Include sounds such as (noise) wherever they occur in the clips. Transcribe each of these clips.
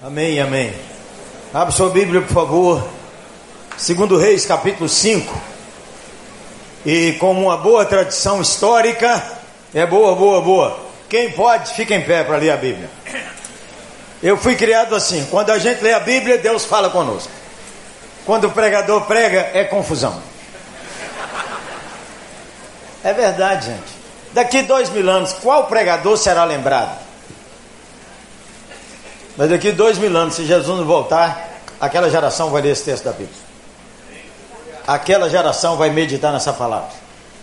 Amém, amém. Abra sua Bíblia, por favor. Segundo Reis, capítulo 5. E como uma boa tradição histórica, é boa, boa, boa. Quem pode, fica em pé para ler a Bíblia. Eu fui criado assim: quando a gente lê a Bíblia, Deus fala conosco. Quando o pregador prega, é confusão. É verdade, gente. Daqui dois mil anos, qual pregador será lembrado? Mas daqui dois mil anos, se Jesus não voltar, aquela geração vai ler esse texto da Bíblia. Aquela geração vai meditar nessa palavra.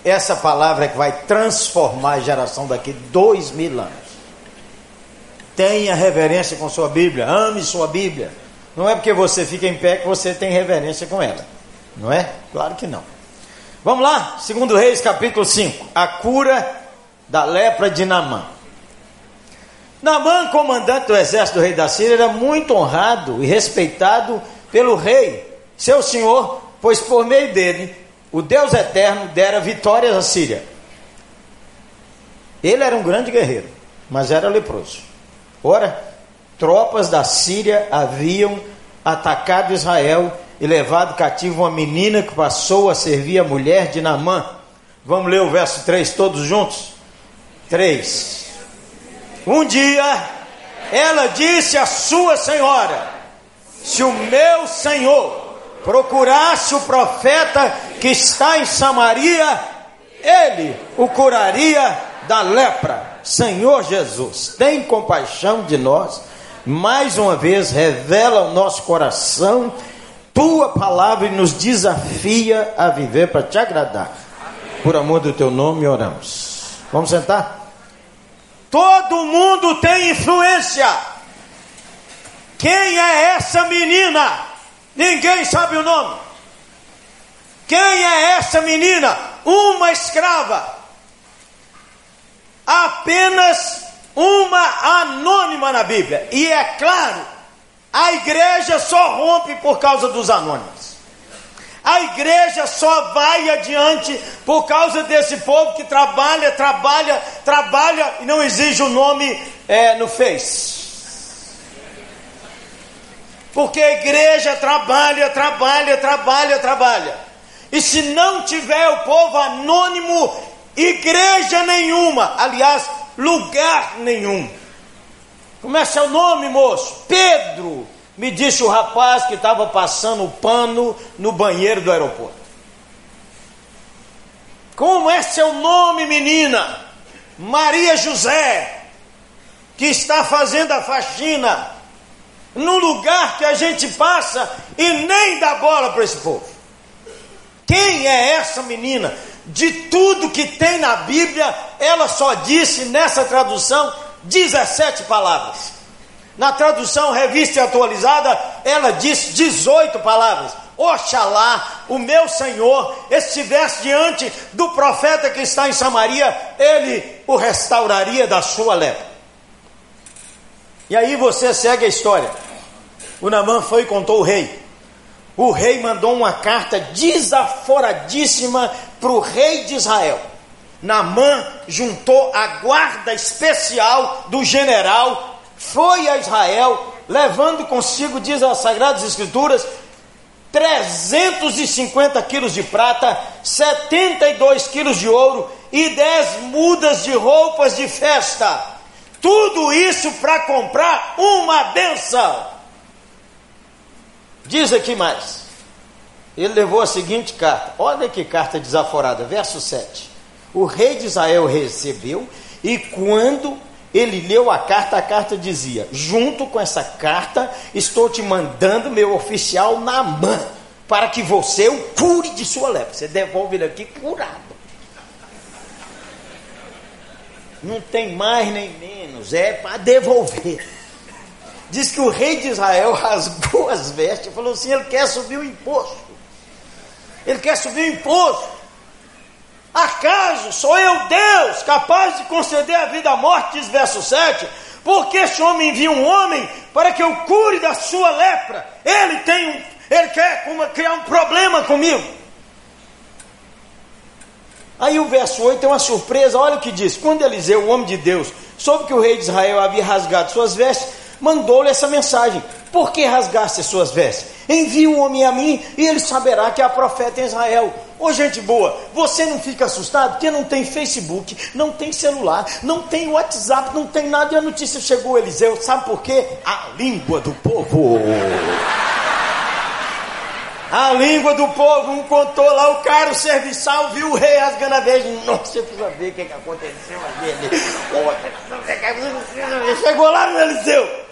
Essa palavra é que vai transformar a geração daqui dois mil anos. Tenha reverência com sua Bíblia, ame sua Bíblia. Não é porque você fica em pé que você tem reverência com ela. Não é? Claro que não. Vamos lá, segundo Reis, capítulo 5. A cura da lepra de Namã. Namã, comandante do exército do rei da Síria, era muito honrado e respeitado pelo rei, seu senhor, pois por meio dele, o Deus eterno dera vitórias à Síria. Ele era um grande guerreiro, mas era leproso. Ora, tropas da Síria haviam atacado Israel e levado cativo uma menina que passou a servir a mulher de Namã. Vamos ler o verso 3 todos juntos? 3. Um dia ela disse à sua senhora: Se o meu senhor procurasse o profeta que está em Samaria, ele o curaria da lepra. Senhor Jesus, tem compaixão de nós. Mais uma vez, revela o nosso coração, tua palavra e nos desafia a viver para te agradar. Por amor do teu nome, oramos. Vamos sentar? Todo mundo tem influência. Quem é essa menina? Ninguém sabe o nome. Quem é essa menina? Uma escrava. Apenas uma anônima na Bíblia. E é claro, a igreja só rompe por causa dos anônimos. A igreja só vai adiante por causa desse povo que trabalha, trabalha, trabalha e não exige o nome é, no Face. Porque a igreja trabalha, trabalha, trabalha, trabalha. E se não tiver o povo anônimo, igreja nenhuma, aliás, lugar nenhum. Como é seu nome, moço? Pedro. Me disse o rapaz que estava passando o pano no banheiro do aeroporto. Como é seu nome, menina? Maria José, que está fazendo a faxina no lugar que a gente passa e nem dá bola para esse povo. Quem é essa menina? De tudo que tem na Bíblia, ela só disse nessa tradução 17 palavras. Na tradução revista e atualizada, ela diz 18 palavras. Oxalá o meu Senhor estivesse diante do profeta que está em Samaria, ele o restauraria da sua lepra. E aí você segue a história. O Namã foi e contou o rei. O rei mandou uma carta desaforadíssima para o rei de Israel. Namã juntou a guarda especial do general foi a Israel, levando consigo, diz as Sagradas Escrituras, 350 quilos de prata, 72 quilos de ouro e 10 mudas de roupas de festa. Tudo isso para comprar uma benção. Diz aqui mais. Ele levou a seguinte carta. Olha que carta desaforada, verso 7. O rei de Israel recebeu, e quando ele leu a carta, a carta dizia: Junto com essa carta, estou te mandando meu oficial na mão, para que você o cure de sua lepra. Você devolve ele aqui curado. Não tem mais nem menos, é para devolver. Diz que o rei de Israel (laughs) rasgou as vestes e falou assim: ele quer subir o imposto. Ele quer subir o imposto. Acaso sou eu Deus capaz de conceder a vida à morte, diz verso 7? Porque este homem envia um homem para que eu cure da sua lepra. Ele tem um, ele quer criar um problema comigo. Aí o verso 8 é uma surpresa, olha o que diz. Quando Eliseu, o homem de Deus, soube que o rei de Israel havia rasgado suas vestes, mandou-lhe essa mensagem: Por que rasgaste as suas vestes? Envie um homem a mim e ele saberá que há profeta em Israel. Ô gente boa, você não fica assustado porque não tem Facebook, não tem celular, não tem WhatsApp, não tem nada e a notícia chegou Eliseu. Sabe por quê? A língua do povo. A língua do povo, um contou lá, o cara, o serviçal, viu o rei rasgando a vez. Nossa, eu precisa ver o que, que aconteceu ali. Chegou lá no Eliseu.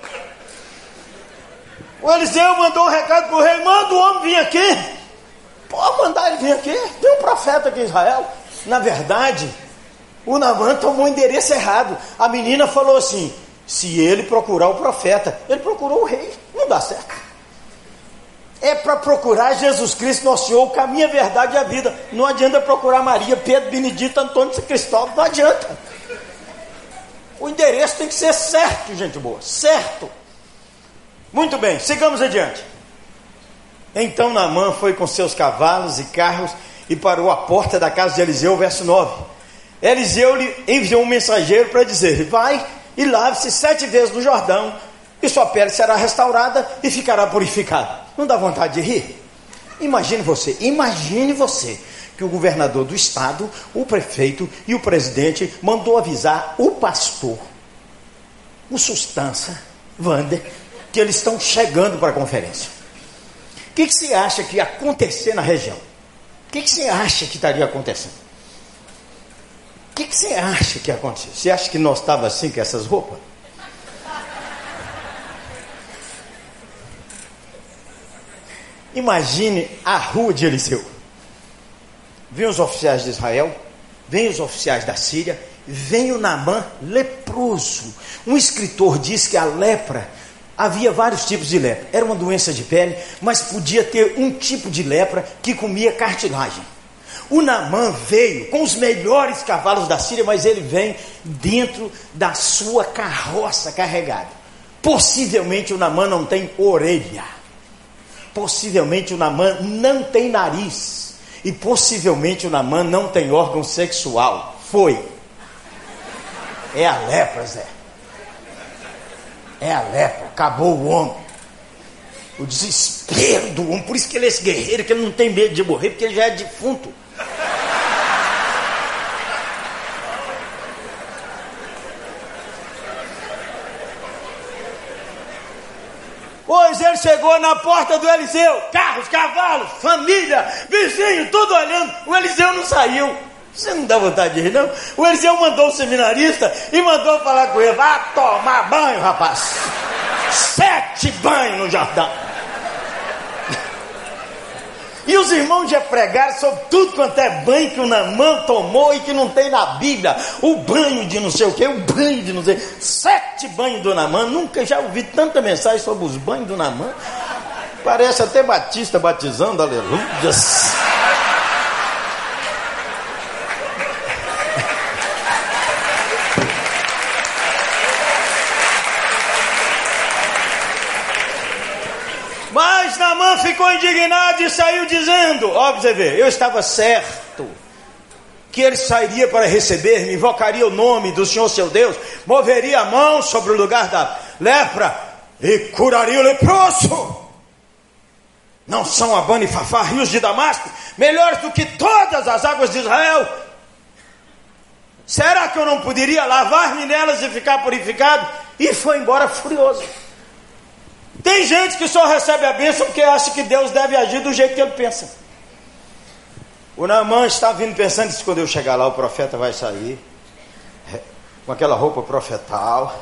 O Eliseu mandou um recado para o rei: manda o homem vir aqui. Pode mandar ele vir aqui. Tem um profeta aqui em Israel. Na verdade, o Naamã tomou o endereço errado. A menina falou assim: se ele procurar o profeta, ele procurou o rei. Não dá certo. É para procurar Jesus Cristo, nosso Senhor, o caminho, a verdade e a vida. Não adianta procurar Maria, Pedro, Benedito, Antônio, Cristóvão. Não adianta. O endereço tem que ser certo, gente boa. Certo. Muito bem, sigamos adiante. Então Naamã foi com seus cavalos e carros e parou à porta da casa de Eliseu, verso 9. Eliseu lhe enviou um mensageiro para dizer: Vai e lave-se sete vezes no Jordão, e sua pele será restaurada e ficará purificada. Não dá vontade de rir? Imagine você, imagine você que o governador do estado, o prefeito e o presidente mandou avisar o pastor, o Sustância, Wander, que eles estão chegando para a conferência. O que, que você acha que ia acontecer na região? O que, que você acha que estaria acontecendo? O que, que você acha que ia acontecer? Você acha que nós estávamos assim com essas roupas? Imagine a rua de Eliseu. Vem os oficiais de Israel, vem os oficiais da Síria, vem o Namã leproso. Um escritor diz que a lepra Havia vários tipos de lepra. Era uma doença de pele, mas podia ter um tipo de lepra que comia cartilagem. O Namã veio com os melhores cavalos da Síria, mas ele vem dentro da sua carroça carregada. Possivelmente o Namã não tem orelha. Possivelmente o Namã não tem nariz. E possivelmente o Namã não tem órgão sexual. Foi. É a lepra, Zé. É a lepra, acabou o homem. O desespero do homem, por isso que ele é esse guerreiro, que ele não tem medo de morrer, porque ele já é defunto. Pois ele chegou na porta do Eliseu, carros, cavalos, família, vizinho, tudo olhando. O Eliseu não saiu. Você não dá vontade de rir, não? O Eliseu mandou o seminarista e mandou falar com ele: vá tomar banho, rapaz. Sete banhos no Jordão. E os irmãos já pregaram sobre tudo quanto é banho que o Namã tomou e que não tem na Bíblia. O banho de não sei o que, o banho de não sei. Sete banhos do Namã. Nunca já ouvi tanta mensagem sobre os banhos do Namã. Parece até Batista batizando, aleluia. Naamã ficou indignado e saiu dizendo: Ó, você vê, eu estava certo que ele sairia para receber-me, invocaria o nome do Senhor seu Deus, moveria a mão sobre o lugar da lepra e curaria o leproso. Não são Abana e Fafá, rios de Damasco, melhores do que todas as águas de Israel? Será que eu não poderia lavar-me nelas e ficar purificado? E foi embora furioso. Tem gente que só recebe a bênção porque acha que Deus deve agir do jeito que ele pensa. O Naamã está vindo pensando que quando eu chegar lá o profeta vai sair é, com aquela roupa profetal,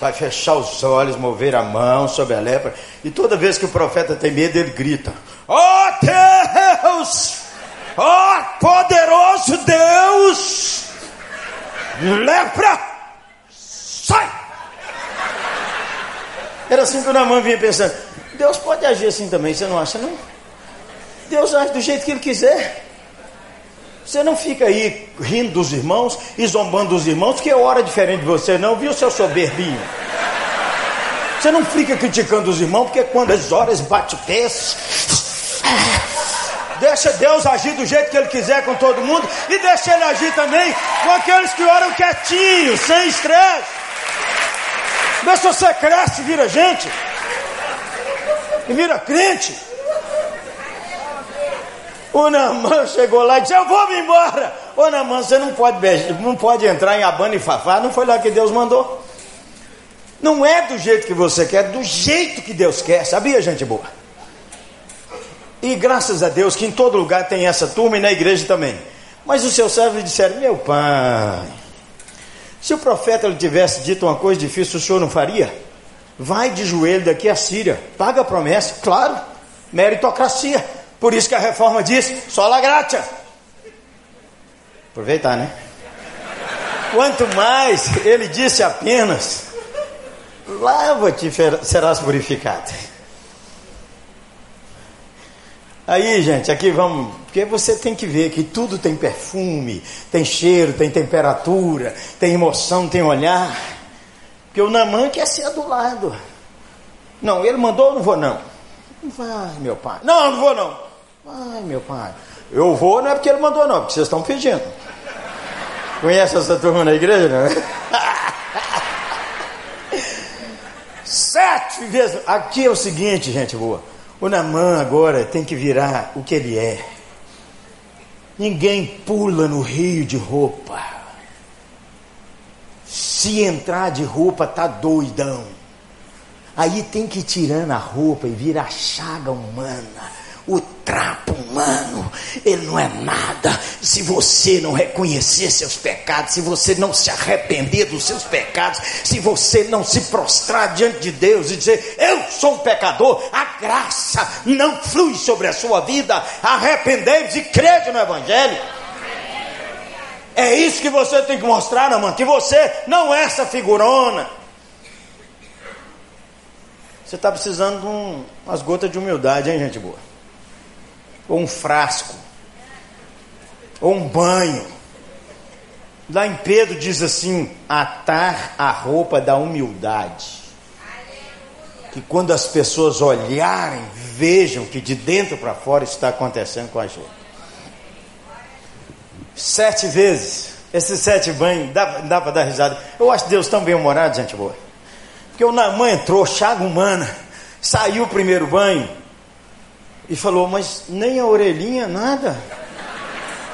vai fechar os olhos, mover a mão sobre a lepra, e toda vez que o profeta tem medo, ele grita: Ó oh Deus! Ó oh poderoso Deus! Lepra! Sai! Era assim que o Namã vinha pensando. Deus pode agir assim também, você não acha, não? Deus age do jeito que Ele quiser. Você não fica aí rindo dos irmãos e zombando dos irmãos, porque é hora diferente de você, não, viu, seu soberbinho? Você não fica criticando os irmãos, porque quando as horas bate pés. Deixa Deus agir do jeito que Ele quiser com todo mundo e deixa Ele agir também com aqueles que oram quietinhos, sem estresse. Vê se você cresce e vira gente. E vira crente. O Namã chegou lá e disse: Eu vou me embora. Ô Namã, você não pode, não pode entrar em Abana e Fafá. Não foi lá que Deus mandou. Não é do jeito que você quer, é do jeito que Deus quer. Sabia, gente boa? E graças a Deus que em todo lugar tem essa turma e na igreja também. Mas os seus servos disseram: Meu pai, se o profeta lhe tivesse dito uma coisa difícil, o senhor não faria? Vai de joelho daqui à Síria, paga a promessa, claro, meritocracia. Por isso que a reforma diz: sola gratia. Aproveitar, né? Quanto mais ele disse apenas: lava-te, serás purificado. Aí, gente, aqui vamos. Porque você tem que ver que tudo tem perfume, tem cheiro, tem temperatura, tem emoção, tem olhar. Porque o Namã quer ser do lado. Não, ele mandou, não vou não. Vai, meu pai. Não, não vou não. Vai, meu pai. Eu vou, não é porque ele mandou não, porque vocês estão pedindo. Conhece essa turma na igreja, não? (laughs) Sete vezes. Aqui é o seguinte, gente boa. O Namã agora tem que virar o que ele é. Ninguém pula no rio de roupa. Se entrar de roupa, tá doidão. Aí tem que ir tirando a roupa e virar chaga humana o trapo humano, ele não é nada. Se você não reconhecer seus pecados, se você não se arrepender dos seus pecados, se você não se prostrar diante de Deus e dizer: Eu sou um pecador, a graça não flui sobre a sua vida. Arrependei-vos e crede no Evangelho. É isso que você tem que mostrar, mano, que você não é essa figurona. Você está precisando de um, umas gotas de humildade, hein, gente boa? Ou um frasco, ou um banho. Lá em Pedro diz assim: atar a roupa da humildade. Que quando as pessoas olharem, vejam que de dentro para fora está acontecendo com a gente. Sete vezes, esses sete banhos, dá, dá para dar risada. Eu acho Deus tão bem humorado, gente boa. Porque o Namã entrou, chaga humana, saiu o primeiro banho, e falou: Mas nem a orelhinha, nada.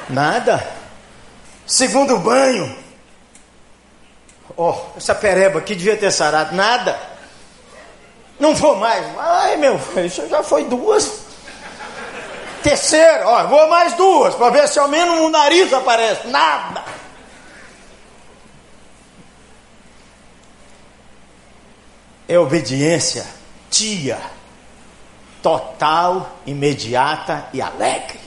Nada. Segundo banho. Ó, oh, essa pereba aqui devia ter sarado. Nada. Não vou mais. Ai, meu, isso já foi duas. Terceira, ó, vou mais duas, para ver se ao menos o nariz aparece. Nada. É obediência, tia total, imediata e alegre.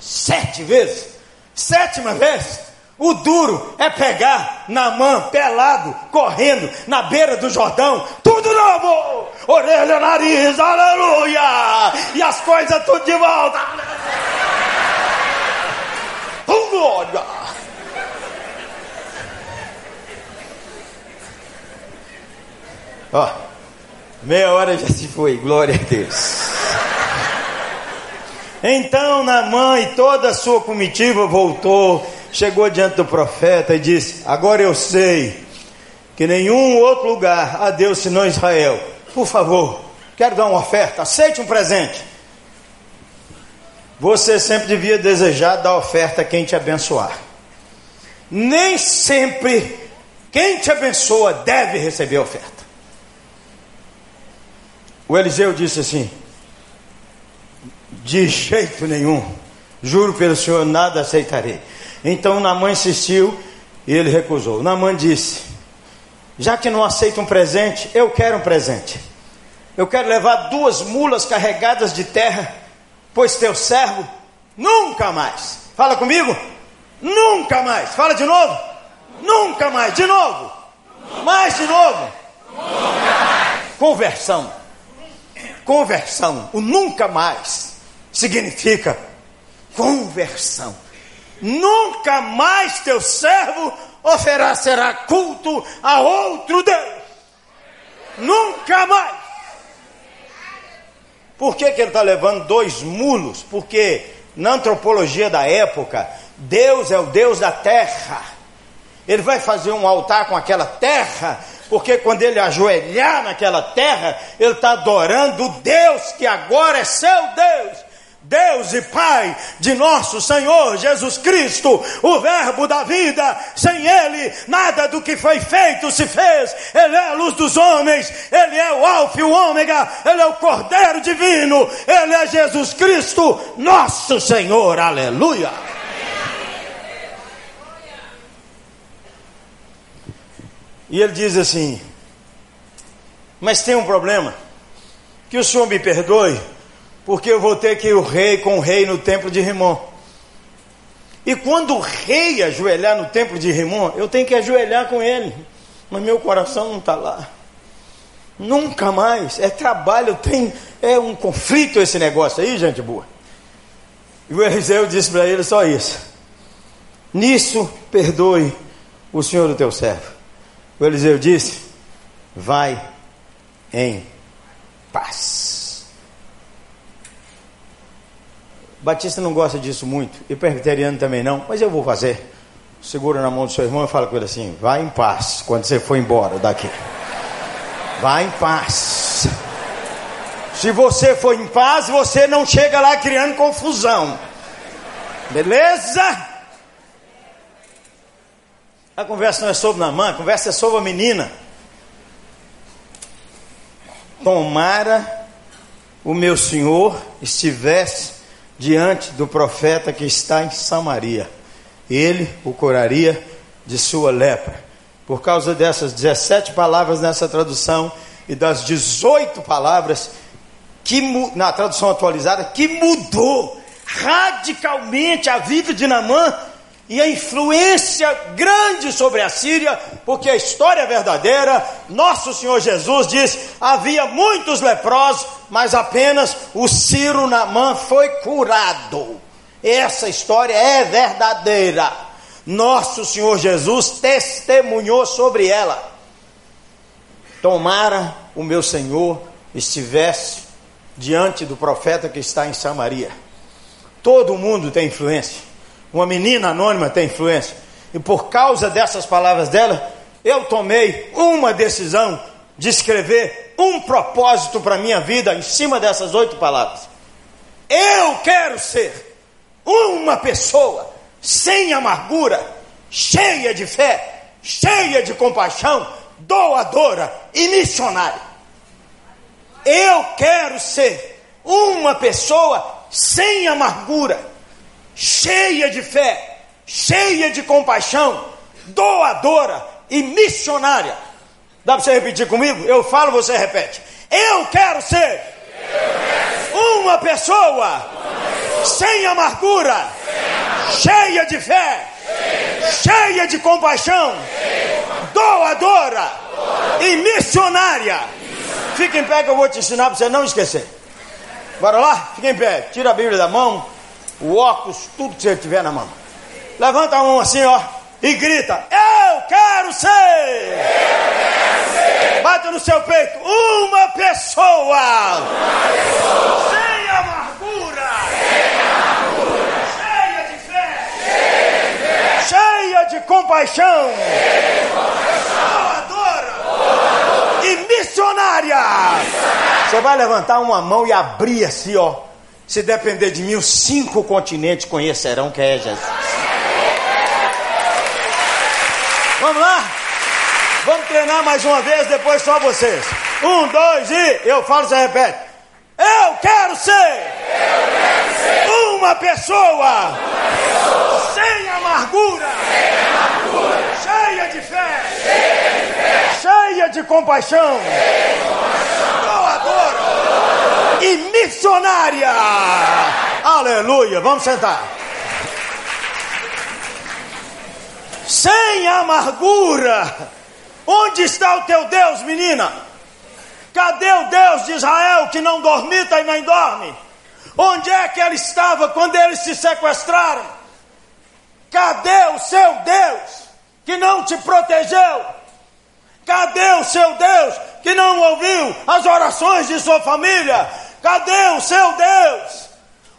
Sete vezes. Sétima vez. O duro é pegar na mão, pelado, correndo na beira do Jordão, tudo novo, orelha, nariz, aleluia, e as coisas tudo de volta. Glória. Ó. Meia hora já se foi, glória a Deus. Então Naamã e toda a sua comitiva voltou, chegou diante do profeta e disse: Agora eu sei que nenhum outro lugar há Deus senão Israel. Por favor, quero dar uma oferta, aceite um presente. Você sempre devia desejar dar oferta a quem te abençoar. Nem sempre quem te abençoa deve receber oferta. O Eliseu disse assim: De jeito nenhum, juro pelo Senhor, nada aceitarei. Então Namã insistiu e ele recusou. Namã disse: Já que não aceita um presente, eu quero um presente. Eu quero levar duas mulas carregadas de terra, pois teu servo nunca mais. Fala comigo? Nunca mais. Fala de novo? Nunca mais. De novo? Mais de novo? Conversão. Conversão, o nunca mais, significa conversão. Nunca mais teu servo oferecerá culto a outro Deus. Nunca mais. Por que, que ele está levando dois mulos? Porque na antropologia da época, Deus é o Deus da terra. Ele vai fazer um altar com aquela terra porque quando ele ajoelhar naquela terra, ele está adorando o Deus que agora é seu Deus. Deus e Pai de nosso Senhor Jesus Cristo, o Verbo da vida, sem Ele nada do que foi feito se fez. Ele é a luz dos homens, Ele é o Alfa e o Ômega, Ele é o Cordeiro Divino, Ele é Jesus Cristo, nosso Senhor. Aleluia. E ele diz assim: Mas tem um problema, que o Senhor me perdoe porque eu vou ter que ir o rei com o rei no templo de Rimon. E quando o rei ajoelhar no templo de Rimon, eu tenho que ajoelhar com ele, mas meu coração não está lá. Nunca mais, é trabalho, tem, é um conflito esse negócio aí, gente boa. E o Eliseu disse para ele só isso: Nisso perdoe o Senhor do teu servo. O Eliseu disse: Vai em paz. Batista não gosta disso muito, e presbiteriano também não, mas eu vou fazer. Segura na mão do seu irmão e fala com ele assim: vai em paz quando você for embora daqui. Vai em paz. Se você for em paz, você não chega lá criando confusão. Beleza? A conversa não é sobre Namã, a conversa é sobre a menina. Tomara o meu senhor estivesse diante do profeta que está em Samaria. Ele o curaria de sua lepra. Por causa dessas 17 palavras nessa tradução e das 18 palavras que na tradução atualizada que mudou radicalmente a vida de Namã e a influência grande sobre a Síria, porque a história é verdadeira. Nosso Senhor Jesus diz: havia muitos leprosos, mas apenas o Ciro Namã foi curado. Essa história é verdadeira. Nosso Senhor Jesus testemunhou sobre ela. Tomara o meu Senhor estivesse diante do profeta que está em Samaria. Todo mundo tem influência uma menina anônima tem influência. E por causa dessas palavras dela, eu tomei uma decisão de escrever um propósito para a minha vida em cima dessas oito palavras. Eu quero ser uma pessoa sem amargura, cheia de fé, cheia de compaixão, doadora e missionária. Eu quero ser uma pessoa sem amargura cheia de fé, cheia de compaixão, doadora e missionária. Dá para você repetir comigo? Eu falo, você repete. Eu quero ser, uma, pessoa sem amargura, cheia de fé, cheia de compaixão, doadora e missionária. Fica em pé que eu vou te ensinar para você não esquecer. Bora lá? Fica em pé. Tira a Bíblia da mão o óculos, tudo que você tiver na mão. Levanta a mão assim, ó, e grita: Eu quero ser! Eu quero ser! Bata no seu peito, uma pessoa! Uma pessoa! Sem amargura! Sem amargura! Cheia de fé! Cheia de, fé. Cheia de compaixão! E missionária! missionária! Você vai levantar uma mão e abrir assim, ó se depender de mim, os cinco continentes conhecerão quem é Jesus. Vamos lá? Vamos treinar mais uma vez, depois só vocês. Um, dois e eu falo, você repete. Eu quero ser, eu quero ser uma, pessoa, uma pessoa sem, amargura, sem amargura, cheia de fé, cheia de, fé, cheia de compaixão, cheia de compaixão missionária. Aleluia. Vamos sentar. Sem amargura. Onde está o teu Deus, menina? Cadê o Deus de Israel que não dormita e nem dorme? Onde é que ele estava quando eles se sequestraram? Cadê o seu Deus que não te protegeu? Cadê o seu Deus que não ouviu as orações de sua família? Cadê o seu Deus?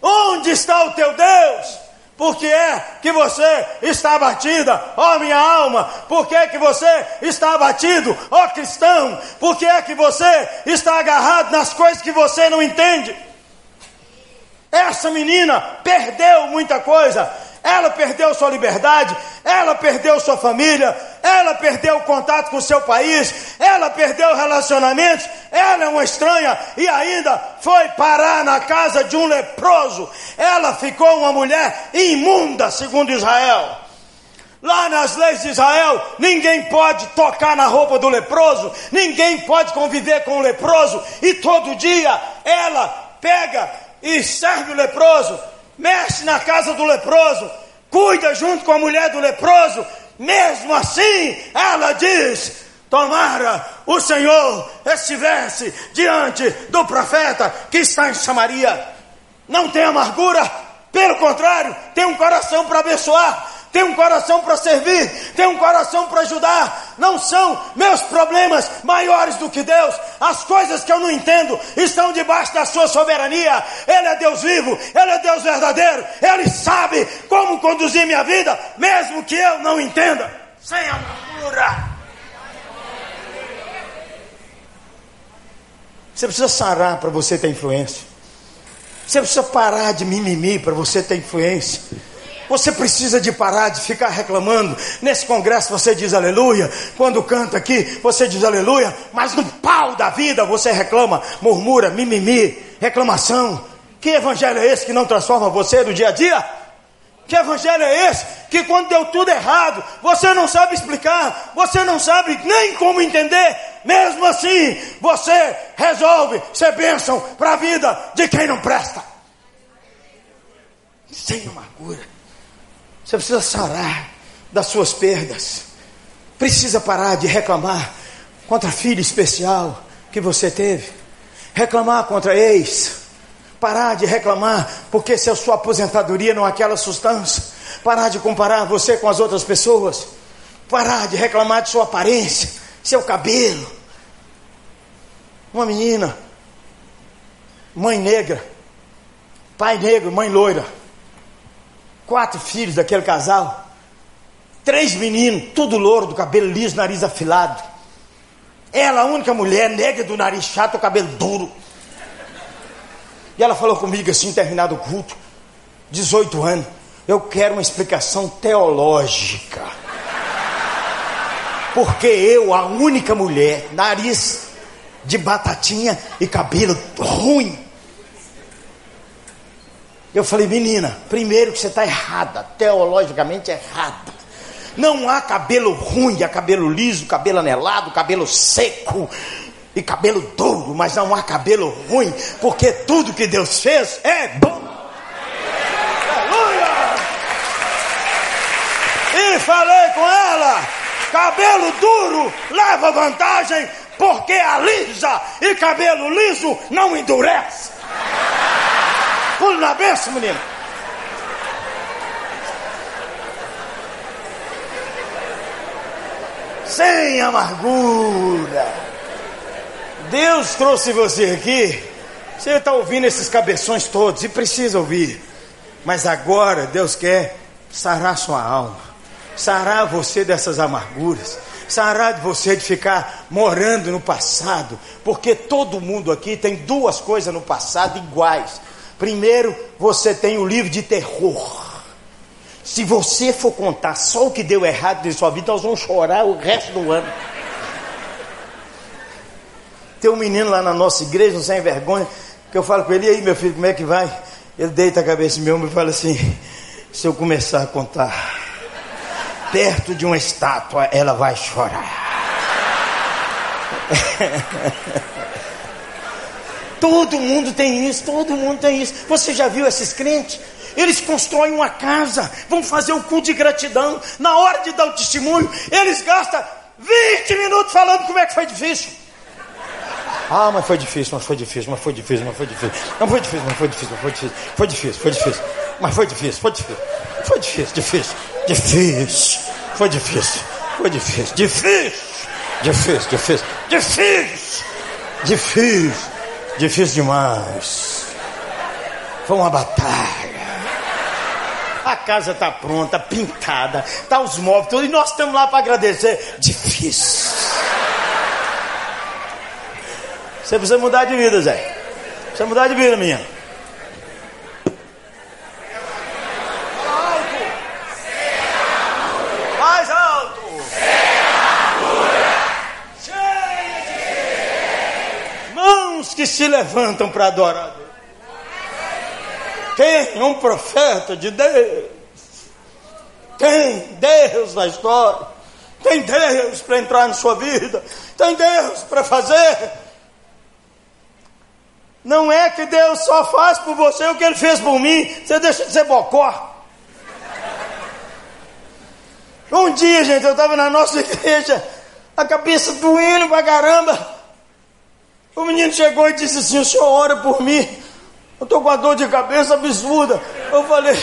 Onde está o teu Deus? Por que é que você está abatida, ó minha alma? Por que é que você está abatido, ó cristão? Por que é que você está agarrado nas coisas que você não entende? Essa menina perdeu muita coisa. Ela perdeu sua liberdade, ela perdeu sua família, ela perdeu o contato com o seu país, ela perdeu relacionamentos, ela é uma estranha e ainda foi parar na casa de um leproso. Ela ficou uma mulher imunda, segundo Israel. Lá nas leis de Israel, ninguém pode tocar na roupa do leproso, ninguém pode conviver com o leproso, e todo dia ela pega e serve o leproso, mexe na casa do leproso, cuida junto com a mulher do leproso, mesmo assim, ela diz: Tomara o Senhor estivesse diante do profeta que está em Samaria. Não tem amargura, pelo contrário, tem um coração para abençoar, tem um coração para servir, tem um coração para ajudar. Não são meus problemas maiores do que Deus. As coisas que eu não entendo estão debaixo da sua soberania. Ele é Deus vivo, ele é Deus verdadeiro. Ele sabe como conduzir minha vida, mesmo que eu não entenda. Sem amargura. Você precisa sarar para você ter influência. Você precisa parar de mimimi para você ter influência. Você precisa de parar de ficar reclamando. Nesse congresso você diz aleluia. Quando canta aqui, você diz aleluia. Mas no pau da vida você reclama, murmura, mimimi, reclamação. Que evangelho é esse que não transforma você no dia a dia? Que evangelho é esse que quando deu tudo errado, você não sabe explicar, você não sabe nem como entender, mesmo assim, você resolve ser bênção para a vida de quem não presta. Sem amargura. Você precisa sarar das suas perdas. Precisa parar de reclamar contra filho especial que você teve. Reclamar contra ex. Parar de reclamar porque se a sua aposentadoria não é aquela substância. Parar de comparar você com as outras pessoas. Parar de reclamar de sua aparência, seu cabelo. Uma menina, mãe negra, pai negro, mãe loira quatro filhos daquele casal, três meninos, tudo louro, do cabelo liso, nariz afilado. Ela, a única mulher negra do nariz chato, cabelo duro. E ela falou comigo assim, terminado o culto, 18 anos, eu quero uma explicação teológica. Porque eu, a única mulher, nariz de batatinha e cabelo ruim, eu falei, menina, primeiro que você está errada, teologicamente errada. Não há cabelo ruim, há cabelo liso, cabelo anelado, cabelo seco e cabelo duro, mas não há cabelo ruim, porque tudo que Deus fez é bom. Aleluia! E falei com ela: cabelo duro leva vantagem, porque alisa, e cabelo liso não endurece. Pule na benção, menino. Sem amargura. Deus trouxe você aqui. Você está ouvindo esses cabeções todos e precisa ouvir. Mas agora Deus quer sarar sua alma, sarar você dessas amarguras, sarar de você de ficar morando no passado, porque todo mundo aqui tem duas coisas no passado iguais: Primeiro, você tem o livro de terror. Se você for contar só o que deu errado em sua vida, nós vamos chorar o resto do ano. Tem um menino lá na nossa igreja, sem vergonha, que eu falo com ele, e aí meu filho, como é que vai? Ele deita a cabeça em meu ombro e fala assim, se eu começar a contar perto de uma estátua, ela vai chorar. (laughs) Todo mundo tem isso, todo mundo tem isso. Você já viu esses crentes? Eles constroem uma casa, vão fazer um culto de gratidão. Na hora de dar o testemunho, eles gastam 20 minutos falando como é que foi difícil. Ah, mas foi difícil, mas foi difícil, mas foi difícil, mas foi difícil. Não foi difícil, mas foi difícil, mas foi difícil. Foi difícil, foi difícil. Mas foi difícil, foi difícil. Foi difícil, difícil. Difícil. Foi difícil. Foi difícil. Difícil. Difícil, difícil. Difícil. Difícil. Difícil demais. Foi uma batalha. A casa está pronta, pintada, tá os móveis, tudo, e nós estamos lá para agradecer. Difícil. Você precisa mudar de vida, Zé. Precisa mudar de vida, minha. Mais alto. Mãos que se levantam para adorar Deus. Tem um profeta de Deus. Tem Deus na história. Tem Deus para entrar na sua vida. Tem Deus para fazer. Não é que Deus só faz por você o que Ele fez por mim. Você deixa de ser bocó. Um dia, gente, eu estava na nossa igreja, a cabeça doendo pra caramba. O menino chegou e disse assim: O senhor ora por mim. Eu estou com uma dor de cabeça absurda. Eu falei,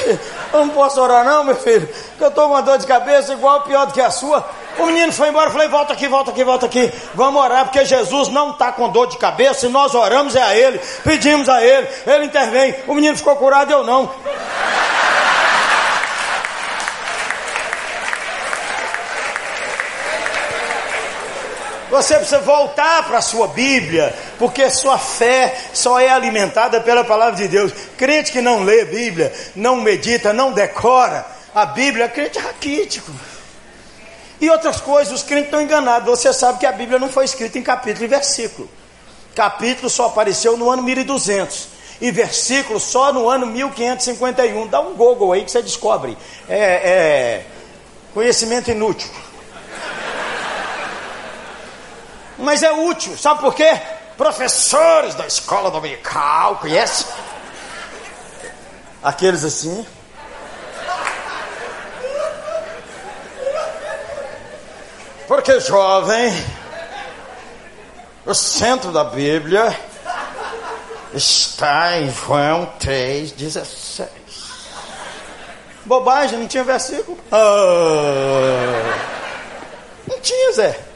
eu não posso orar não, meu filho, porque eu estou com uma dor de cabeça igual, pior do que a sua. O menino foi embora, eu falei, volta aqui, volta aqui, volta aqui. Vamos orar, porque Jesus não está com dor de cabeça, e nós oramos é a Ele, pedimos a Ele, Ele intervém. O menino ficou curado, eu não. Você precisa voltar para a sua Bíblia, porque sua fé só é alimentada pela palavra de Deus. Crente que não lê Bíblia, não medita, não decora a Bíblia, crente raquítico. E outras coisas, os crentes estão enganados. Você sabe que a Bíblia não foi escrita em capítulo e versículo. Capítulo só apareceu no ano 1200 e versículo só no ano 1551. Dá um Google aí que você descobre. É, é conhecimento inútil. Mas é útil. Sabe por quê? Professores da escola dominical, conhece? Aqueles assim. Porque jovem, o centro da Bíblia está em João 3,16. Bobagem, não tinha versículo? Oh. Não tinha, Zé.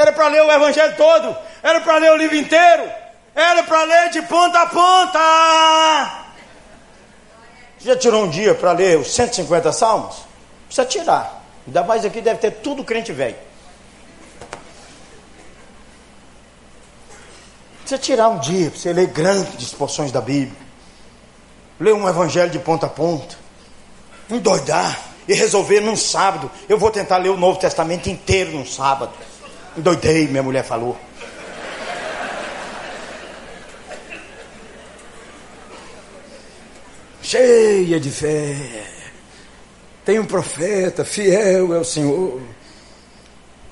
Era para ler o evangelho todo, era para ler o livro inteiro, era para ler de ponta a ponta. Já tirou um dia para ler os 150 salmos? Precisa tirar. Ainda mais aqui deve ter tudo crente velho. Precisa tirar um dia para você ler grandes porções da Bíblia. Ler um evangelho de ponta a ponta. Endoidar e resolver num sábado. Eu vou tentar ler o Novo Testamento inteiro num sábado. Endoidei, minha mulher falou. Cheia de fé. Tem um profeta, fiel é o Senhor.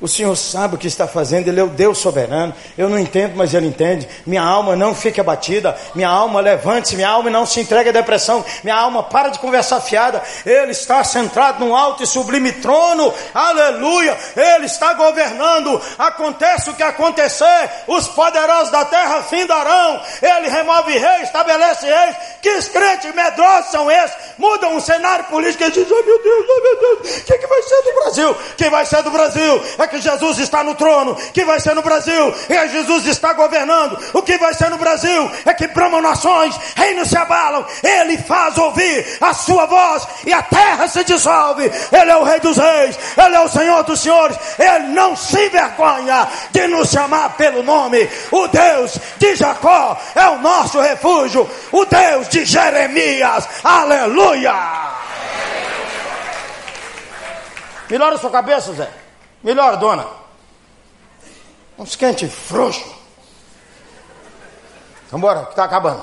O Senhor sabe o que está fazendo, Ele é o Deus soberano. Eu não entendo, mas Ele entende. Minha alma não fique abatida, minha alma levante-se, minha alma não se entregue à depressão, minha alma para de conversar fiada. Ele está centrado num alto e sublime trono, aleluia. Ele está governando. Acontece o que acontecer, os poderosos da terra findarão. Ele remove reis, estabelece reis. Que crentes medrosos são esses? Mudam o cenário político e dizem: oh meu Deus, oh meu Deus, o que, que vai ser do Brasil? Quem vai ser do Brasil? É que Jesus está no trono. Que vai ser no Brasil? É Jesus está governando. O que vai ser no Brasil? É que bramam nações, reinos se abalam. Ele faz ouvir a sua voz e a terra se dissolve. Ele é o Rei dos Reis. Ele é o Senhor dos Senhores. Ele não se envergonha de nos chamar pelo nome. O Deus de Jacó é o nosso refúgio. O Deus de Jeremias. Aleluia! Melhora sua cabeça, Zé. Melhor, dona. Uns quente frouxo. Vambora, que está acabando.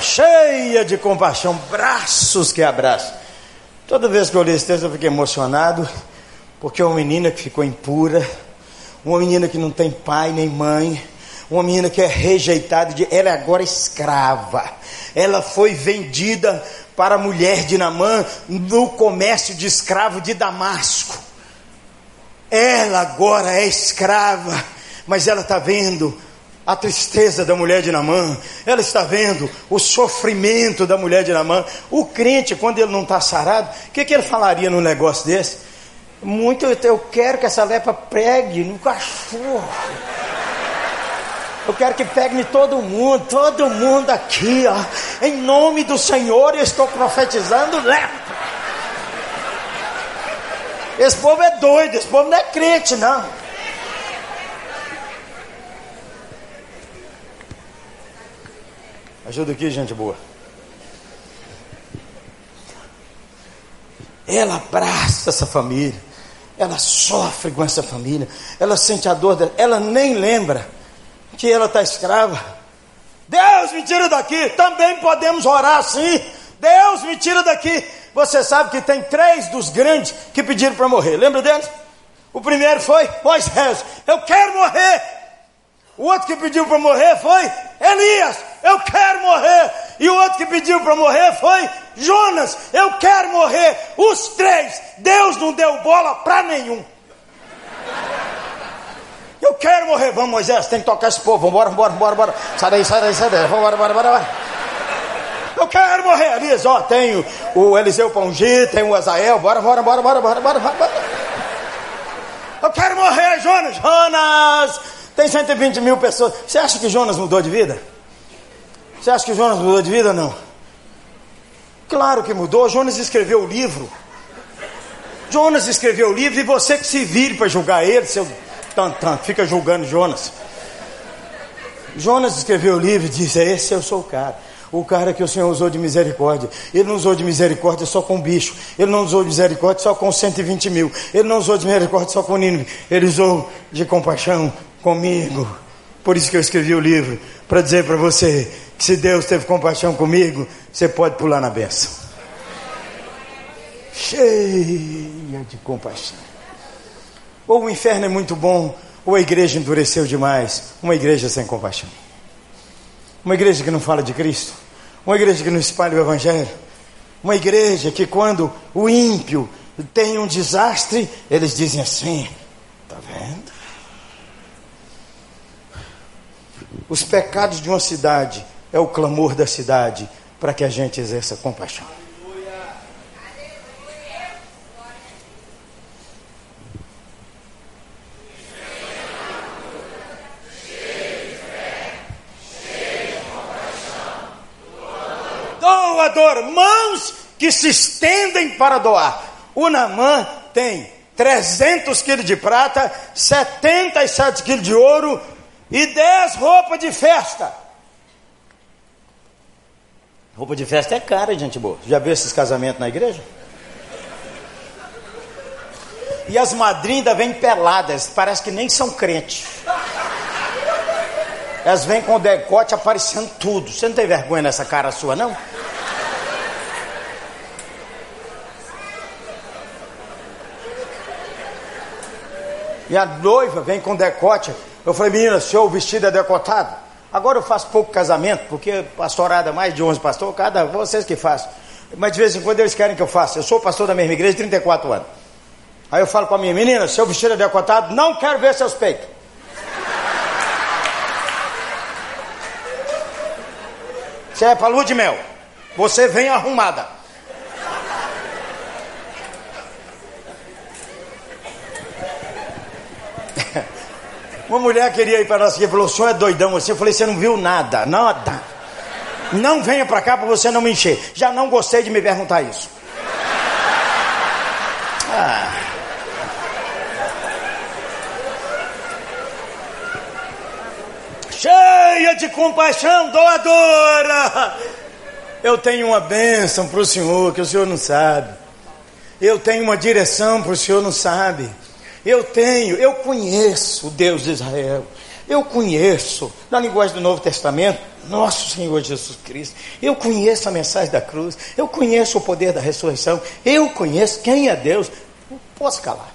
Cheia de compaixão, braços que abraçam. Toda vez que eu li esse texto eu fiquei emocionado, porque é uma menina que ficou impura, uma menina que não tem pai nem mãe, uma menina que é rejeitada, ela é agora escrava. Ela foi vendida para a mulher de Namã no comércio de escravo de Damasco. Ela agora é escrava, mas ela está vendo a tristeza da mulher de Namã, ela está vendo o sofrimento da mulher de Namã. O crente, quando ele não está sarado, o que, que ele falaria num negócio desse? Muito eu quero que essa lepra pregue no cachorro. Eu quero que pegue todo mundo, todo mundo aqui, ó. Em nome do Senhor, eu estou profetizando lepra. Esse povo é doido, esse povo não é crente, não. Ajuda aqui, gente boa. Ela abraça essa família. Ela sofre com essa família. Ela sente a dor dela. Ela nem lembra que ela está escrava. Deus me tira daqui. Também podemos orar assim. Deus me tira daqui. Você sabe que tem três dos grandes que pediram para morrer. Lembra deles? O primeiro foi Moisés. Eu quero morrer. O outro que pediu para morrer foi Elias. Eu quero morrer. E o outro que pediu para morrer foi Jonas. Eu quero morrer. Os três. Deus não deu bola para nenhum. Eu quero morrer. Vamos, Moisés, tem que tocar esse povo. Vambora, vambora, vambora, vambora. Sai daí, sai daí, sai daí. Vambora, vambora. vambora. Eu quero morrer. Elias, ó, tem o Eliseu ungir, tem o Azael. Bora, bora, bora, bora, bora, bora, bora. Eu quero morrer, Jonas. Jonas, tem 120 mil pessoas. Você acha que Jonas mudou de vida? Você acha que Jonas mudou de vida ou não? Claro que mudou. Jonas escreveu o livro. Jonas escreveu o livro e você que se vire para julgar ele, seu tanto, fica julgando Jonas. Jonas escreveu o livro e disse: Esse eu sou o cara. O cara que o Senhor usou de misericórdia. Ele não usou de misericórdia só com bicho. Ele não usou de misericórdia só com 120 mil. Ele não usou de misericórdia só com Nínive. Ele usou de compaixão comigo. Por isso que eu escrevi o livro. Para dizer para você que se Deus teve compaixão comigo, você pode pular na benção. Cheia de compaixão. Ou o inferno é muito bom, ou a igreja endureceu demais. Uma igreja sem compaixão. Uma igreja que não fala de Cristo. Uma igreja que não espalha o Evangelho. Uma igreja que, quando o ímpio tem um desastre, eles dizem assim: está vendo? Os pecados de uma cidade é o clamor da cidade para que a gente exerça compaixão. Doador, mãos que se estendem para doar. O Namã tem 300 quilos de prata, 77 quilos de ouro e 10 roupas de festa. Roupa de festa é cara, gente boa. Já viu esses casamentos na igreja? E as madrinhas ainda vêm peladas, parece que nem são crentes. Elas vêm com o decote aparecendo tudo. Você não tem vergonha nessa cara sua, não? E a noiva vem com decote. Eu falei, menina, seu vestido é decotado? Agora eu faço pouco casamento, porque pastorada mais de 11 pastores, cada vocês que fazem. Mas de vez em quando eles querem que eu faça. Eu sou pastor da mesma igreja, 34 anos. Aí eu falo com a minha menina, seu vestido é decotado, não quero ver seus peitos. Você é para lua de mel. Você vem arrumada. (laughs) Uma mulher queria ir para nós e falou: o senhor é doidão. Eu falei: você não viu nada, nada. Não venha para cá para você não me encher. Já não gostei de me perguntar isso. (laughs) Ah. Cheia de compaixão, doadora. Eu tenho uma bênção para o senhor que o senhor não sabe. Eu tenho uma direção para o senhor não sabe. Eu tenho, eu conheço o Deus de Israel. Eu conheço, na linguagem do Novo Testamento, nosso Senhor Jesus Cristo. Eu conheço a mensagem da cruz. Eu conheço o poder da ressurreição. Eu conheço quem é Deus. Não posso calar.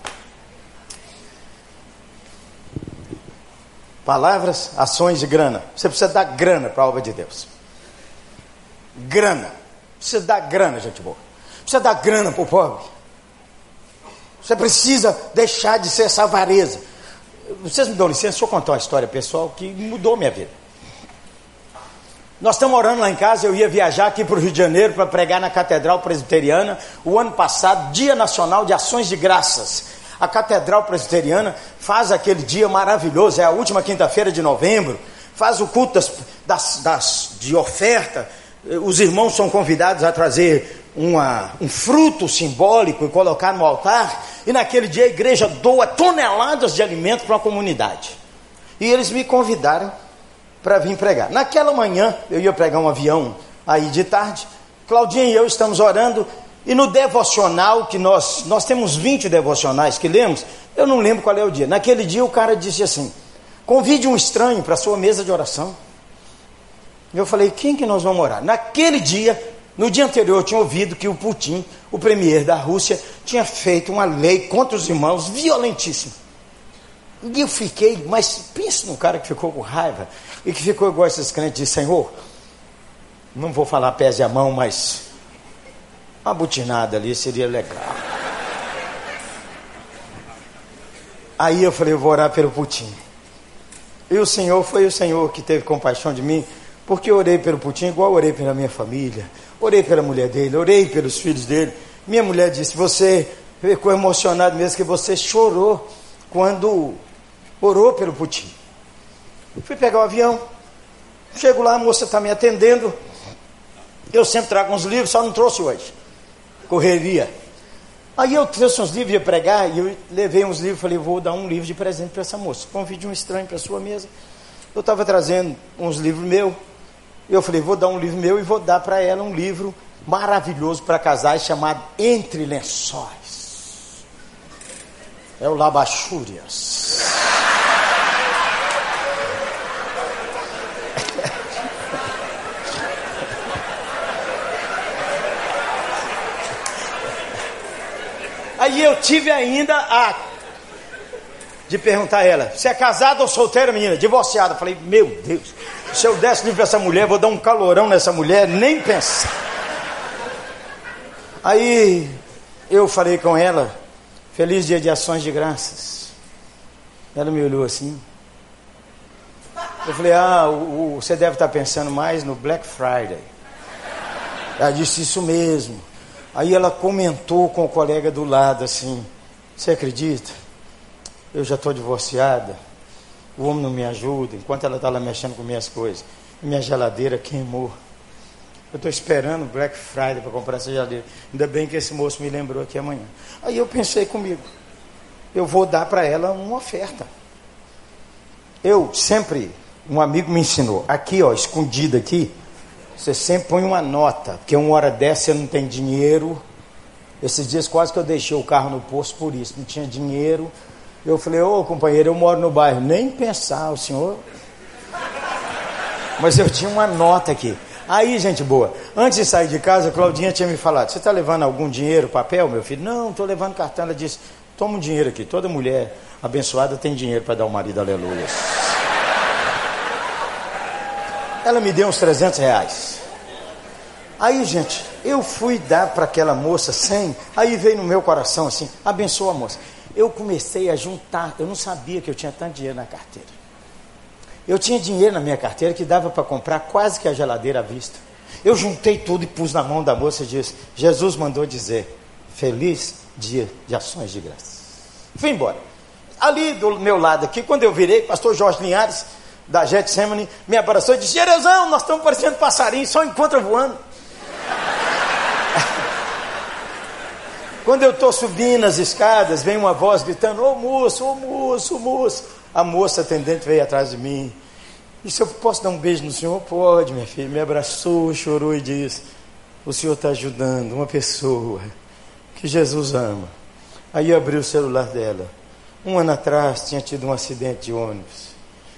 Palavras, ações de grana. Você precisa dar grana para a obra de Deus. Grana. Precisa dar grana, gente boa. Precisa dar grana para o pobre. Você precisa deixar de ser essa avareza. Vocês me dão licença, deixa eu contar uma história pessoal que mudou minha vida. Nós estamos orando lá em casa, eu ia viajar aqui para o Rio de Janeiro para pregar na Catedral Presbiteriana o ano passado, Dia Nacional de Ações de Graças. A Catedral Presbiteriana faz aquele dia maravilhoso, é a última quinta-feira de novembro, faz o culto das, das, das, de oferta. Os irmãos são convidados a trazer uma, um fruto simbólico e colocar no altar, e naquele dia a igreja doa toneladas de alimento para a comunidade. E eles me convidaram para vir pregar. Naquela manhã, eu ia pregar um avião aí de tarde. Claudinha e eu estamos orando. E no devocional, que nós, nós temos 20 devocionais que lemos, eu não lembro qual é o dia. Naquele dia o cara disse assim: convide um estranho para sua mesa de oração. Eu falei, quem que nós vamos orar? Naquele dia, no dia anterior, eu tinha ouvido que o Putin, o premier da Rússia, tinha feito uma lei contra os irmãos violentíssima. E eu fiquei, mas pensa num cara que ficou com raiva e que ficou igual esses crentes de Senhor. Não vou falar pese a mão, mas uma butinada ali seria legal. Aí eu falei, eu vou orar pelo Putin. E o Senhor foi o Senhor que teve compaixão de mim, porque eu orei pelo Putin igual eu orei pela minha família, orei pela mulher dele, orei pelos filhos dele. Minha mulher disse, você ficou emocionado mesmo que você chorou quando orou pelo Putin. Fui pegar o avião, chego lá, a moça está me atendendo. Eu sempre trago uns livros, só não trouxe hoje. Correria. Aí eu trouxe uns livros, ia pregar, e eu levei uns livros, falei, vou dar um livro de presente para essa moça. Convide um estranho para sua mesa. Eu estava trazendo uns livros meus. Eu falei, vou dar um livro meu e vou dar para ela um livro maravilhoso para casais chamado Entre Lençóis. É o Labachúrias. Aí eu tive ainda a de perguntar a ela: você é casada ou solteira, menina? Divorciada. Falei: meu Deus, se eu desse livro essa mulher, vou dar um calorão nessa mulher, nem pensar. Aí eu falei com ela: feliz dia de ações de graças. Ela me olhou assim. Eu falei: ah, o, o, você deve estar pensando mais no Black Friday. Ela disse: isso mesmo. Aí ela comentou com o colega do lado assim: Você acredita? Eu já estou divorciada, o homem não me ajuda, enquanto ela está lá mexendo com minhas coisas. Minha geladeira queimou. Eu estou esperando Black Friday para comprar essa geladeira. Ainda bem que esse moço me lembrou aqui amanhã. Aí eu pensei comigo: eu vou dar para ela uma oferta. Eu sempre, um amigo me ensinou, aqui ó, escondido aqui, você sempre põe uma nota, porque uma hora dessa você não tem dinheiro. Esses dias quase que eu deixei o carro no posto por isso, não tinha dinheiro. Eu falei, ô companheiro, eu moro no bairro. Nem pensar, o senhor. Mas eu tinha uma nota aqui. Aí, gente boa, antes de sair de casa, a Claudinha tinha me falado: Você está levando algum dinheiro, papel, meu filho? Não, estou levando cartão. Ela disse: Toma um dinheiro aqui. Toda mulher abençoada tem dinheiro para dar ao marido, aleluia. Ela me deu uns 300 reais. Aí, gente, eu fui dar para aquela moça 100. Aí veio no meu coração assim: abençoa a moça. Eu comecei a juntar. Eu não sabia que eu tinha tanto dinheiro na carteira. Eu tinha dinheiro na minha carteira que dava para comprar quase que a geladeira à vista. Eu juntei tudo e pus na mão da moça e disse: Jesus mandou dizer: Feliz dia de ações de graça. Fui embora. Ali do meu lado aqui, quando eu virei, pastor Jorge Linhares da Getsemane me abraçou e disse: Jerezão, nós estamos parecendo passarinho, só encontra voando. (laughs) Quando eu estou subindo as escadas, vem uma voz gritando: Ô oh, moço, ô oh, moço, ô oh, moço. A moça atendente veio atrás de mim. Disse: Eu posso dar um beijo no senhor? Pode, minha filha. Me abraçou, chorou e disse: O senhor está ajudando uma pessoa que Jesus ama. Aí abriu o celular dela. Um ano atrás tinha tido um acidente de ônibus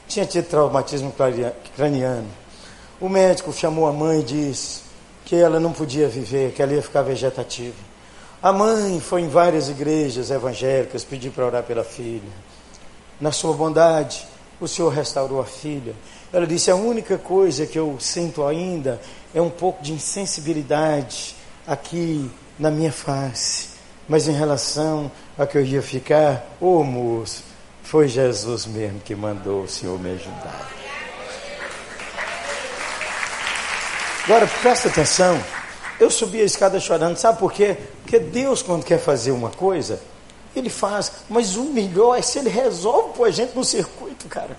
tinha tido traumatismo craniano. O médico chamou a mãe e disse que ela não podia viver, que ela ia ficar vegetativa. A mãe foi em várias igrejas evangélicas pedir para orar pela filha. Na sua bondade, o Senhor restaurou a filha. Ela disse: a única coisa que eu sinto ainda é um pouco de insensibilidade aqui na minha face. Mas em relação a que eu ia ficar, ô oh, moço, foi Jesus mesmo que mandou o Senhor me ajudar. Agora presta atenção. Eu subi a escada chorando, sabe por quê? Porque Deus, quando quer fazer uma coisa, Ele faz. Mas o melhor é se Ele resolve pôr a gente no circuito, cara.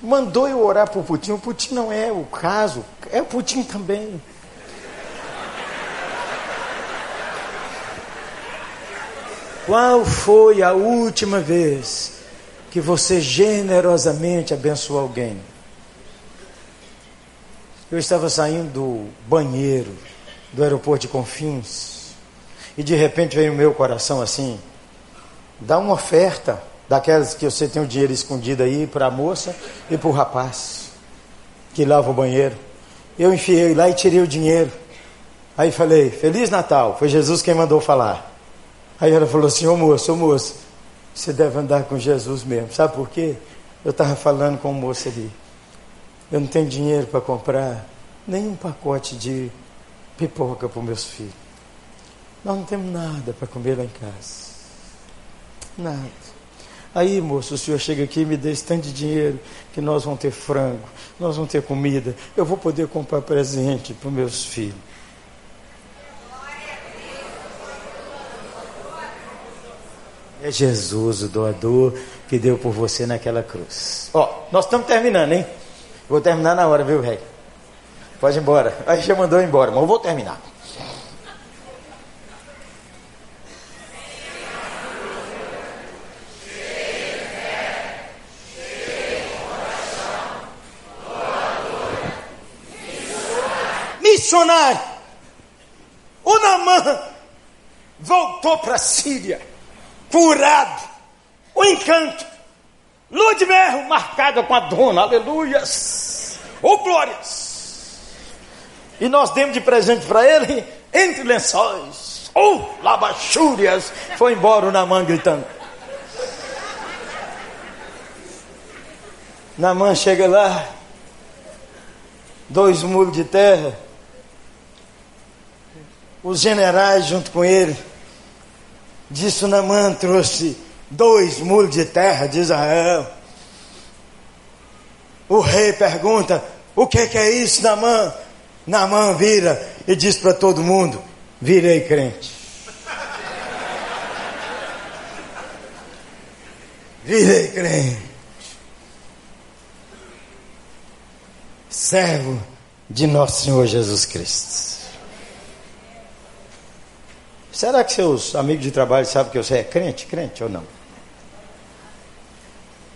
Mandou eu orar para o Putin. O Putin não é o caso, é o Putin também. Qual foi a última vez que você generosamente abençoou alguém? Eu estava saindo do banheiro do aeroporto de Confins e de repente veio o meu coração assim: dá uma oferta daquelas que você tem o dinheiro escondido aí para a moça e para o rapaz que lava o banheiro. Eu enfiei lá e tirei o dinheiro. Aí falei: Feliz Natal. Foi Jesus quem mandou falar. Aí ela falou assim: Ô moço, ô moço, você deve andar com Jesus mesmo. Sabe por quê? Eu estava falando com o moço ali. Eu não tenho dinheiro para comprar nenhum pacote de pipoca para meus filhos. Nós não temos nada para comer lá em casa. Nada. Aí, moço, o senhor chega aqui e me dê esse tanto de dinheiro que nós vamos ter frango, nós vamos ter comida, eu vou poder comprar presente para meus filhos. É Jesus, o doador, que deu por você naquela cruz. Ó, nós estamos terminando, hein? Vou terminar na hora, viu, rei? Pode ir embora. Aí já mandou embora, mas eu vou terminar. Missionário. O Namã voltou para a Síria curado, o encanto, lua de mel marcada com a dona, aleluias, oh glórias. E nós demos de presente para ele, entre lençóis, oh labachúrias, foi embora o Namã gritando. Namã chega lá, dois muros de terra, os generais junto com ele, Disso Namã trouxe dois mulos de terra de Israel. O rei pergunta: O que, que é isso, Namã? Namã vira e diz para todo mundo: Virei crente. (laughs) Virei crente. Servo de nosso Senhor Jesus Cristo. Será que seus amigos de trabalho sabem que você é crente, crente ou não?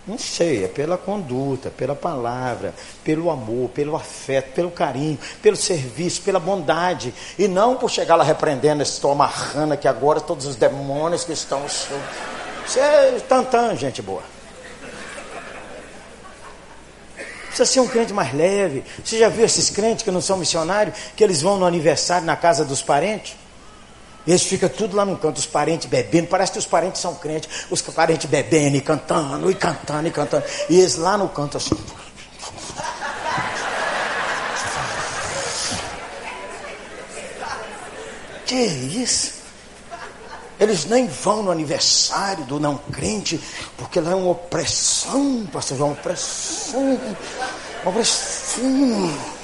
Não sei, é pela conduta, pela palavra, pelo amor, pelo afeto, pelo carinho, pelo serviço, pela bondade. E não por chegar lá repreendendo, estou amarrando que agora todos os demônios que estão. Você é tantã, gente boa. Precisa ser um crente mais leve. Você já viu esses crentes que não são missionários, que eles vão no aniversário na casa dos parentes? Eles ficam tudo lá no canto, os parentes bebendo. Parece que os parentes são crentes. Os parentes bebendo e cantando, e cantando, e cantando. E eles lá no canto assim. Que isso? Eles nem vão no aniversário do não crente, porque lá é uma opressão, pastor, uma opressão, uma opressão.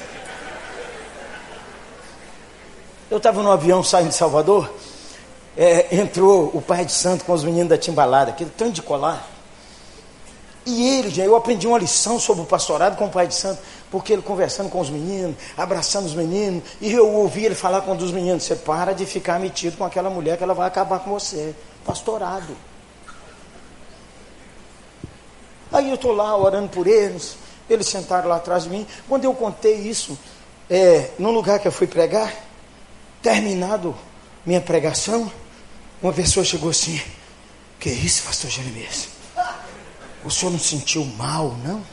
Eu estava no avião saindo de Salvador, é, entrou o pai de santo com os meninos da timbalada, aquele tanto de colar. E ele, eu aprendi uma lição sobre o pastorado com o pai de santo, porque ele conversando com os meninos, abraçando os meninos, e eu ouvi ele falar com um dos meninos: você para de ficar metido com aquela mulher que ela vai acabar com você. Pastorado. Aí eu estou lá orando por eles, eles sentaram lá atrás de mim. Quando eu contei isso, é, num lugar que eu fui pregar, terminado minha pregação, uma pessoa chegou assim: Que isso, pastor Jeremias? O senhor não sentiu mal, não?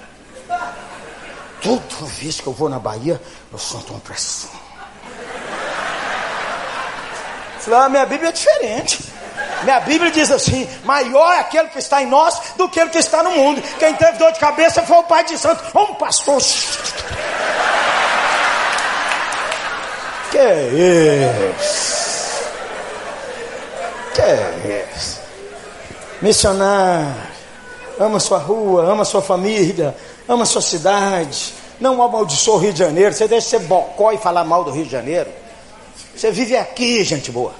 Toda vez que eu vou na Bahia, eu sinto uma pressão. Falei, ah, minha Bíblia é diferente. Minha Bíblia diz assim: maior é aquele que está em nós do que aquele que está no mundo. Quem teve dor de cabeça foi o Pai de Santo, um pastor. Que é isso? Que é isso? Missionário, ama sua rua, ama sua família, ama sua cidade, Não amaldiçoa o Rio de Janeiro. Você deixa ser bocó e falar mal do Rio de Janeiro. Você vive aqui, gente boa.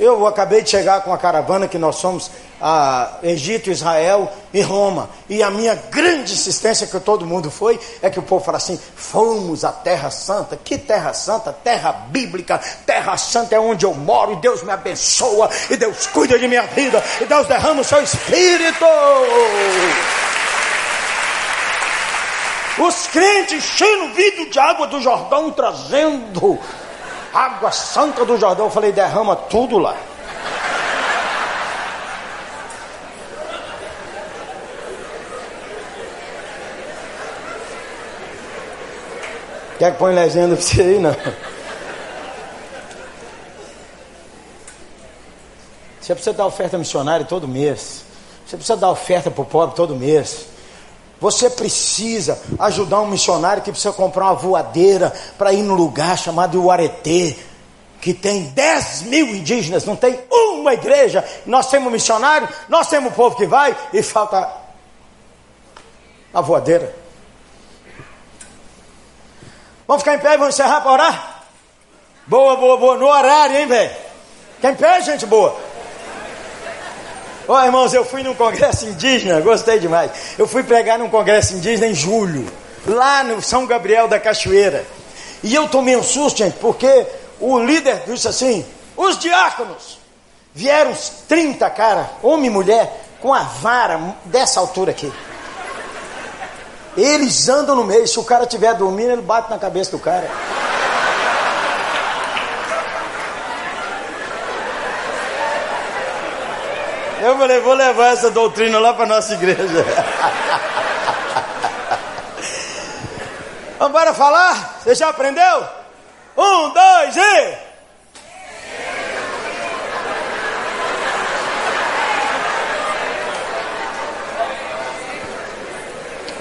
Eu acabei de chegar com a caravana que nós somos a Egito, Israel e Roma. E a minha grande insistência que todo mundo foi é que o povo fala assim: fomos à Terra Santa. Que Terra Santa? Terra bíblica. Terra Santa é onde eu moro. E Deus me abençoa. E Deus cuida de minha vida. E Deus derrama o seu espírito. Os crentes enchendo o vidro de água do Jordão, trazendo água santa do Jordão. Eu falei: derrama tudo lá. Quer que põe legenda pra você aí? Não. Você precisa dar oferta missionária todo mês. Você precisa dar oferta para o pobre todo mês. Você precisa ajudar um missionário que precisa comprar uma voadeira para ir no lugar chamado Uaretê, que tem 10 mil indígenas, não tem uma igreja. Nós temos missionário, nós temos povo que vai e falta a voadeira. Vamos ficar em pé e vamos encerrar para orar? Boa, boa, boa. No horário, hein, velho? Fica em pé, gente boa. Ó, oh, irmãos, eu fui num congresso indígena, gostei demais. Eu fui pregar num congresso indígena em julho, lá no São Gabriel da Cachoeira. E eu tomei um susto, gente, porque o líder disse assim: os diáconos vieram uns 30 cara, homem e mulher, com a vara dessa altura aqui. Eles andam no meio. Se o cara estiver dormindo, ele bate na cabeça do cara. Eu falei, vou levar essa doutrina lá para nossa igreja. Vamos embora falar? Você já aprendeu? Um, dois e.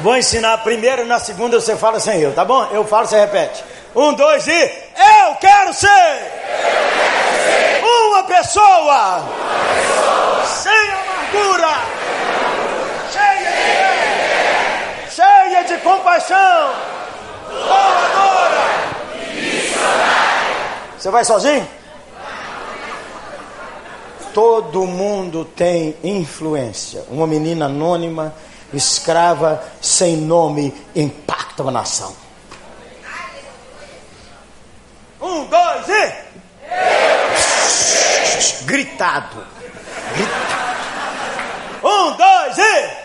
Vou ensinar primeiro, na segunda você fala sem eu, tá bom? Eu falo, você repete. Um, dois e. Eu quero ser! Eu quero ser uma, pessoa uma pessoa sem amargura, cheia de fé, cheia de compaixão, doadora e Você vai sozinho? Todo mundo tem influência. Uma menina anônima escrava sem nome impacta uma nação. Um, dois e. Gritado. Gritado. Um, dois e.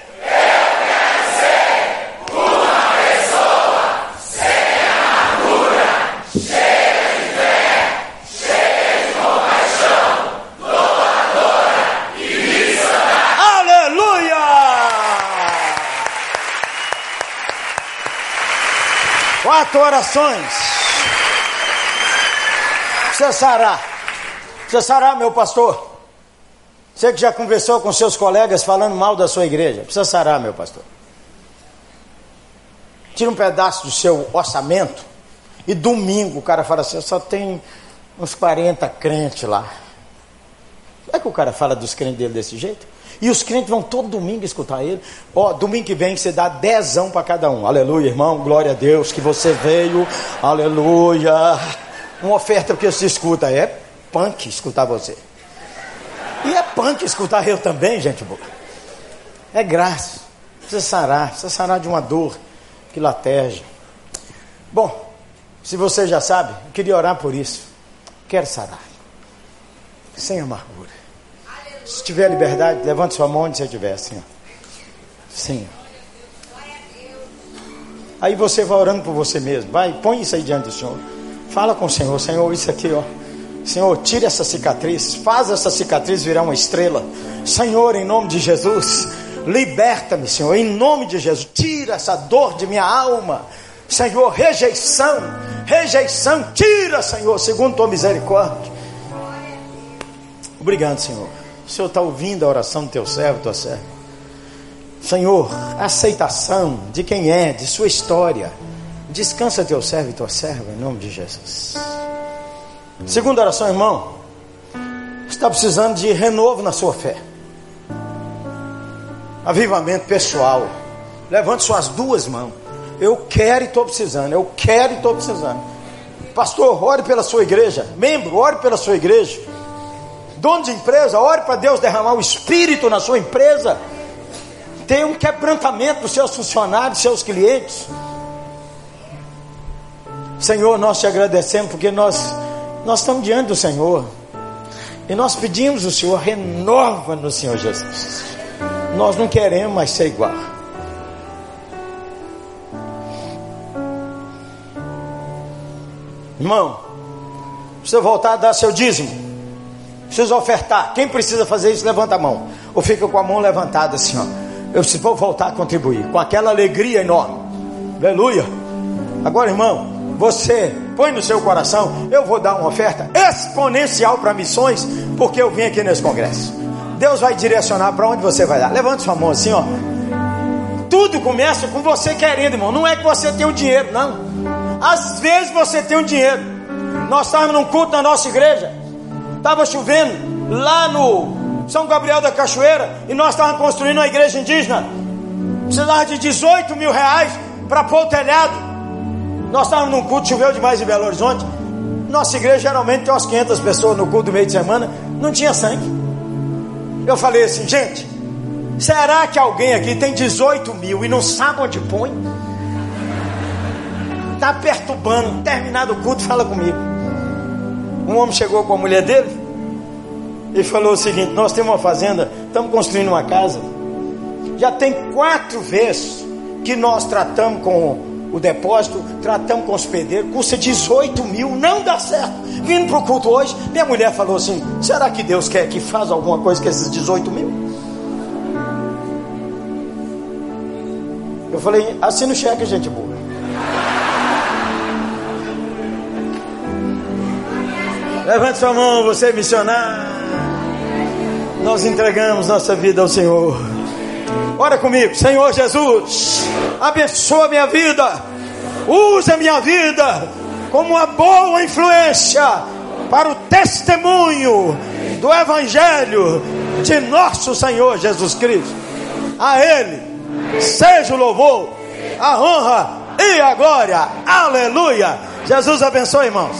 Quatro orações. Precisa sarar, meu pastor. Você que já conversou com seus colegas falando mal da sua igreja. Precisa sarar, meu pastor. Tira um pedaço do seu orçamento. E domingo o cara fala assim: só tem uns 40 crentes lá. Como é que o cara fala dos crentes dele desse jeito? E os crentes vão todo domingo escutar ele. Ó, domingo que vem você dá dezão para cada um. Aleluia, irmão. Glória a Deus que você veio. Aleluia. Uma oferta que você escuta. É punk escutar você. E é punk escutar eu também, gente boa. É graça. Precisa sarar. Precisa sarar de uma dor que lateja. Bom, se você já sabe, eu queria orar por isso. Quero sarar. Sem amargura. Se tiver liberdade, levante sua mão onde você estiver, assim. Sim. Aí você vai orando por você mesmo. Vai, põe isso aí diante do Senhor. Fala com o Senhor, Senhor, isso aqui, ó. Senhor, tira essa cicatriz, faz essa cicatriz virar uma estrela. Senhor, em nome de Jesus, liberta-me, Senhor, em nome de Jesus, tira essa dor de minha alma. Senhor, rejeição, rejeição, tira, Senhor, segundo tua misericórdia. Obrigado, Senhor. O Senhor está ouvindo a oração do teu servo, tua serva. Senhor, aceitação de quem é, de sua história. Descansa teu servo e tua serva, em nome de Jesus. Segunda oração, irmão. Está precisando de renovo na sua fé. Avivamento pessoal. Levante suas duas mãos. Eu quero e estou precisando, eu quero e estou precisando. Pastor, ore pela sua igreja. Membro, ore pela sua igreja. Dono de empresa, ore para Deus derramar o espírito na sua empresa. Tem um quebrantamento dos seus funcionários, seus clientes. Senhor, nós te agradecemos porque nós, nós estamos diante do Senhor. E nós pedimos o Senhor, renova no Senhor Jesus. Nós não queremos mais ser igual. Irmão, precisa voltar a dar seu dízimo. Precisa ofertar. Quem precisa fazer isso, levanta a mão. Ou fica com a mão levantada assim, ó. Eu preciso voltar a contribuir. Com aquela alegria enorme. Aleluia. Agora, irmão, você põe no seu coração, eu vou dar uma oferta exponencial para missões, porque eu vim aqui nesse congresso. Deus vai direcionar para onde você vai dar. Levante sua mão assim, ó. Tudo começa com você querendo, irmão. Não é que você tem o dinheiro, não. Às vezes você tem o dinheiro. Nós estávamos num culto na nossa igreja. Estava chovendo lá no São Gabriel da Cachoeira. E nós estávamos construindo uma igreja indígena. Precisava de 18 mil reais para pôr o telhado. Nós estávamos num culto, choveu demais em Belo Horizonte. Nossa igreja geralmente tem umas 500 pessoas no culto do meio de semana. Não tinha sangue. Eu falei assim, gente, será que alguém aqui tem 18 mil e não sabe onde põe? Está perturbando. Terminado o culto, fala comigo. Um homem chegou com a mulher dele e falou o seguinte: Nós temos uma fazenda, estamos construindo uma casa. Já tem quatro vezes que nós tratamos com o depósito, tratamos com os pedreiros, custa 18 mil, não dá certo. Vindo para o culto hoje, minha mulher falou assim: será que Deus quer que faça alguma coisa com esses 18 mil? Eu falei, assina o cheque, gente boa. Levante sua mão, você é missionário. Nós entregamos nossa vida ao Senhor. Ora comigo, Senhor Jesus, abençoa minha vida, usa minha vida como uma boa influência para o testemunho do Evangelho de nosso Senhor Jesus Cristo. A Ele seja o louvor, a honra e a glória. Aleluia. Jesus abençoe, irmãos.